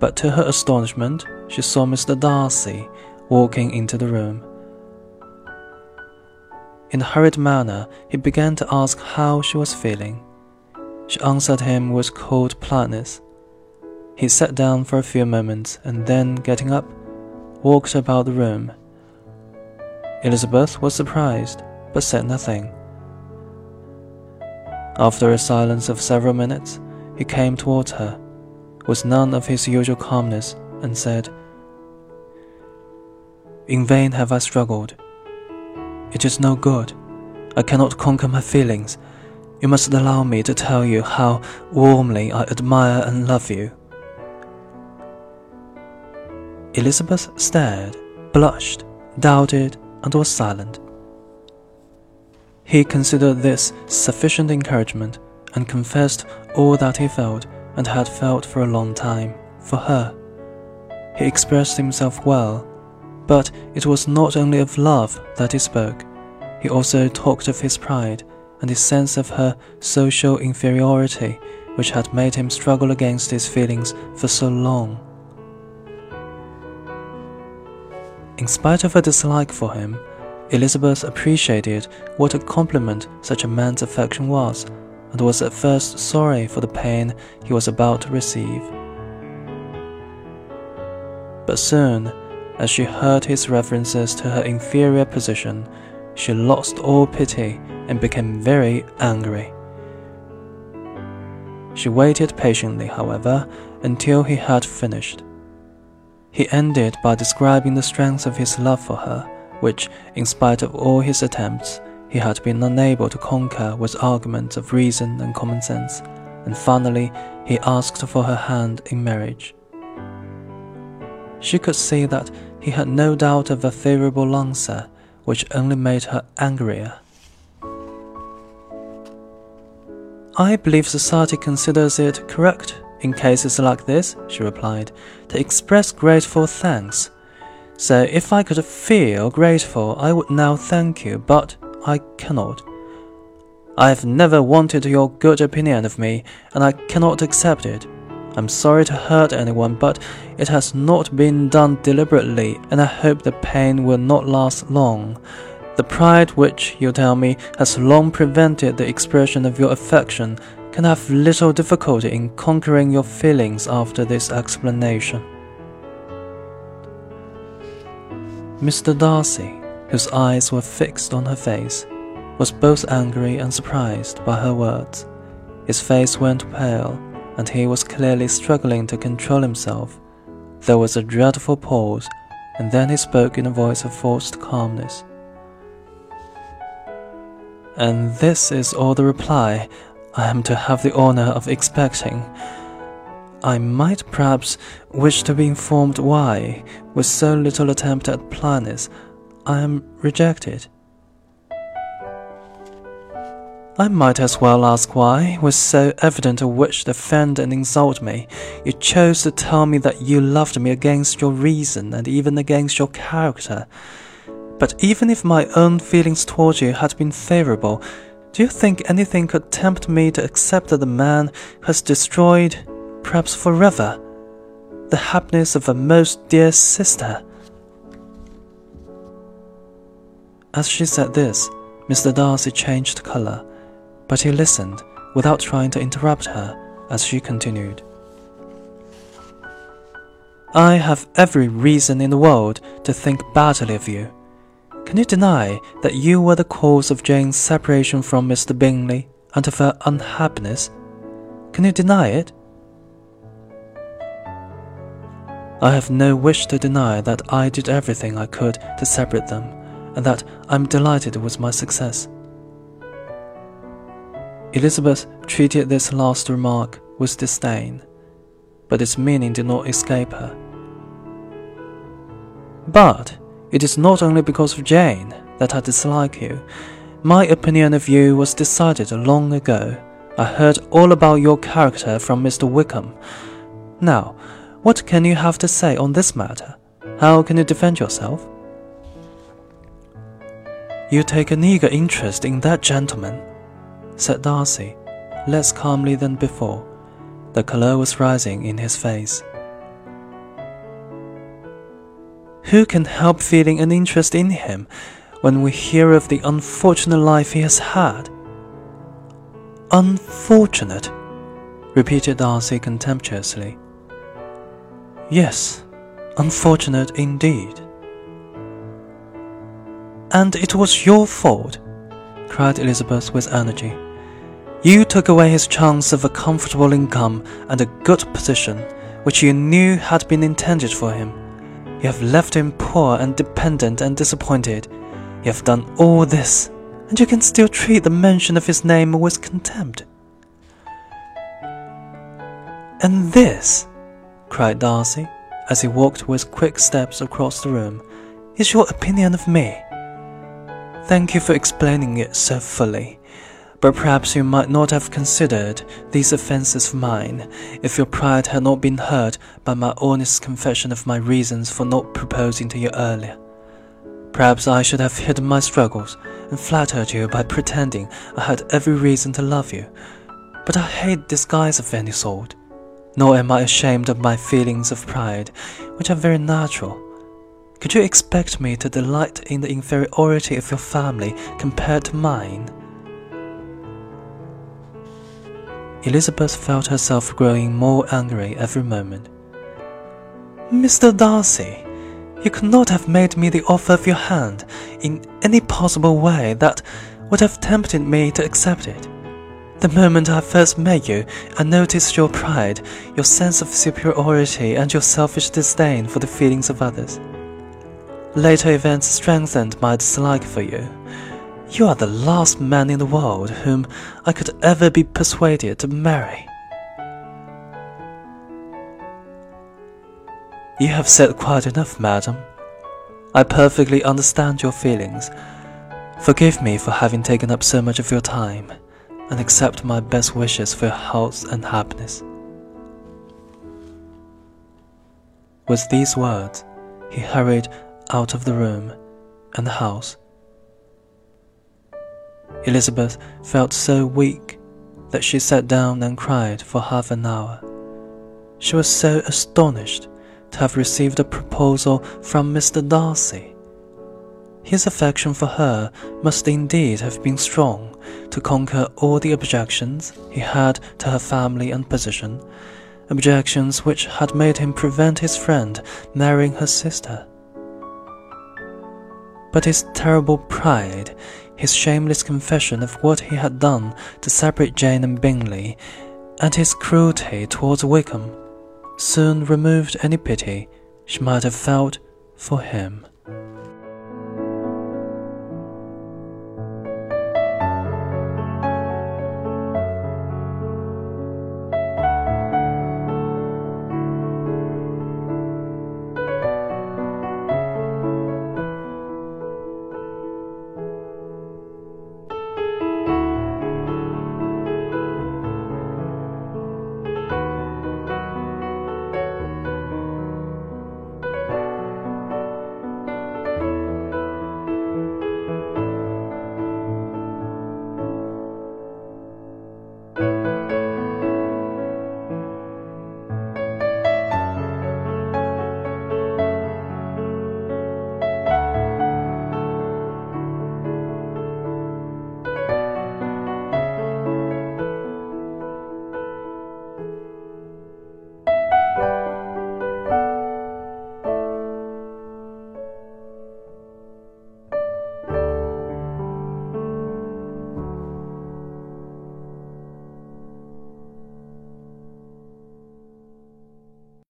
but to her astonishment, she saw Mr. Darcy walking into the room. In a hurried manner, he began to ask how she was feeling. She answered him with cold politeness. He sat down for a few moments and then, getting up, walked about the room. Elizabeth was surprised, but said nothing. After a silence of several minutes, he came towards her, with none of his usual calmness, and said, In vain have I struggled. It is no good. I cannot conquer my feelings. You must allow me to tell you how warmly I admire and love you. Elizabeth stared, blushed, doubted, and was silent. He considered this sufficient encouragement and confessed all that he felt and had felt for a long time for her. He expressed himself well, but it was not only of love that he spoke. He also talked of his pride and his sense of her social inferiority, which had made him struggle against his feelings for so long. In spite of her dislike for him, Elizabeth appreciated what a compliment such a man's affection was, and was at first sorry for the pain he was about to receive. But soon, as she heard his references to her inferior position, she lost all pity and became very angry. She waited patiently, however, until he had finished. He ended by describing the strength of his love for her which, in spite of all his attempts, he had been unable to conquer with arguments of reason and common sense, and finally he asked for her hand in marriage. She could see that he had no doubt of a favorable answer, which only made her angrier. I believe society considers it correct in cases like this, she replied, to express grateful thanks so if I could feel grateful, I would now thank you, but I cannot. I have never wanted your good opinion of me, and I cannot accept it. I'm sorry to hurt anyone, but it has not been done deliberately, and I hope the pain will not last long. The pride which, you tell me, has long prevented the expression of your affection can have little difficulty in conquering your feelings after this explanation. Mr. Darcy, whose eyes were fixed on her face, was both angry and surprised by her words. His face went pale, and he was clearly struggling to control himself. There was a dreadful pause, and then he spoke in a voice of forced calmness. And this is all the reply I am to have the honor of expecting. I might perhaps wish to be informed why, with so little attempt at plainness, I am rejected. I might as well ask why, with so evident a wish to offend and insult me, you chose to tell me that you loved me against your reason and even against your character. But even if my own feelings toward you had been favorable, do you think anything could tempt me to accept that the man has destroyed perhaps forever, the happiness of a most dear sister. As she said this, Mr. Darcy changed colour, but he listened without trying to interrupt her as she continued. I have every reason in the world to think badly of you. Can you deny that you were the cause of Jane's separation from Mr. Bingley and of her unhappiness? Can you deny it? I have no wish to deny that I did everything I could to separate them, and that I'm delighted with my success. Elizabeth treated this last remark with disdain, but its meaning did not escape her. But it is not only because of Jane that I dislike you. My opinion of you was decided long ago. I heard all about your character from Mr. Wickham. Now, what can you have to say on this matter? How can you defend yourself? You take an eager interest in that gentleman, said Darcy, less calmly than before. The colour was rising in his face. Who can help feeling an interest in him when we hear of the unfortunate life he has had? Unfortunate, repeated Darcy contemptuously. Yes, unfortunate indeed. And it was your fault, cried Elizabeth with energy. You took away his chance of a comfortable income and a good position, which you knew had been intended for him. You have left him poor and dependent and disappointed. You have done all this, and you can still treat the mention of his name with contempt. And this, cried Darcy, as he walked with quick steps across the room, is your opinion of me. Thank you for explaining it so fully but perhaps you might not have considered these offences of mine if your pride had not been hurt by my honest confession of my reasons for not proposing to you earlier. Perhaps I should have hidden my struggles and flattered you by pretending I had every reason to love you, but I hate disguise of any sort, nor am I ashamed of my feelings of pride, which are very natural. Could you expect me to delight in the inferiority of your family compared to mine? Elizabeth felt herself growing more angry every moment. Mr. Darcy, you could not have made me the offer of your hand in any possible way that would have tempted me to accept it. The moment I first met you, I noticed your pride, your sense of superiority, and your selfish disdain for the feelings of others. Later events strengthened my dislike for you. You are the last man in the world whom I could ever be persuaded to marry. You have said quite enough, madam. I perfectly understand your feelings. Forgive me for having taken up so much of your time, and accept my best wishes for your health and happiness. With these words, he hurried out of the room and the house Elizabeth felt so weak that she sat down and cried for half an hour. She was so astonished to have received a proposal from Mr. Darcy. His affection for her must indeed have been strong to conquer all the objections he had to her family and position, objections which had made him prevent his friend marrying her sister. But his terrible pride his shameless confession of what he had done to separate Jane and Bingley, and his cruelty towards Wickham, soon removed any pity she might have felt for him.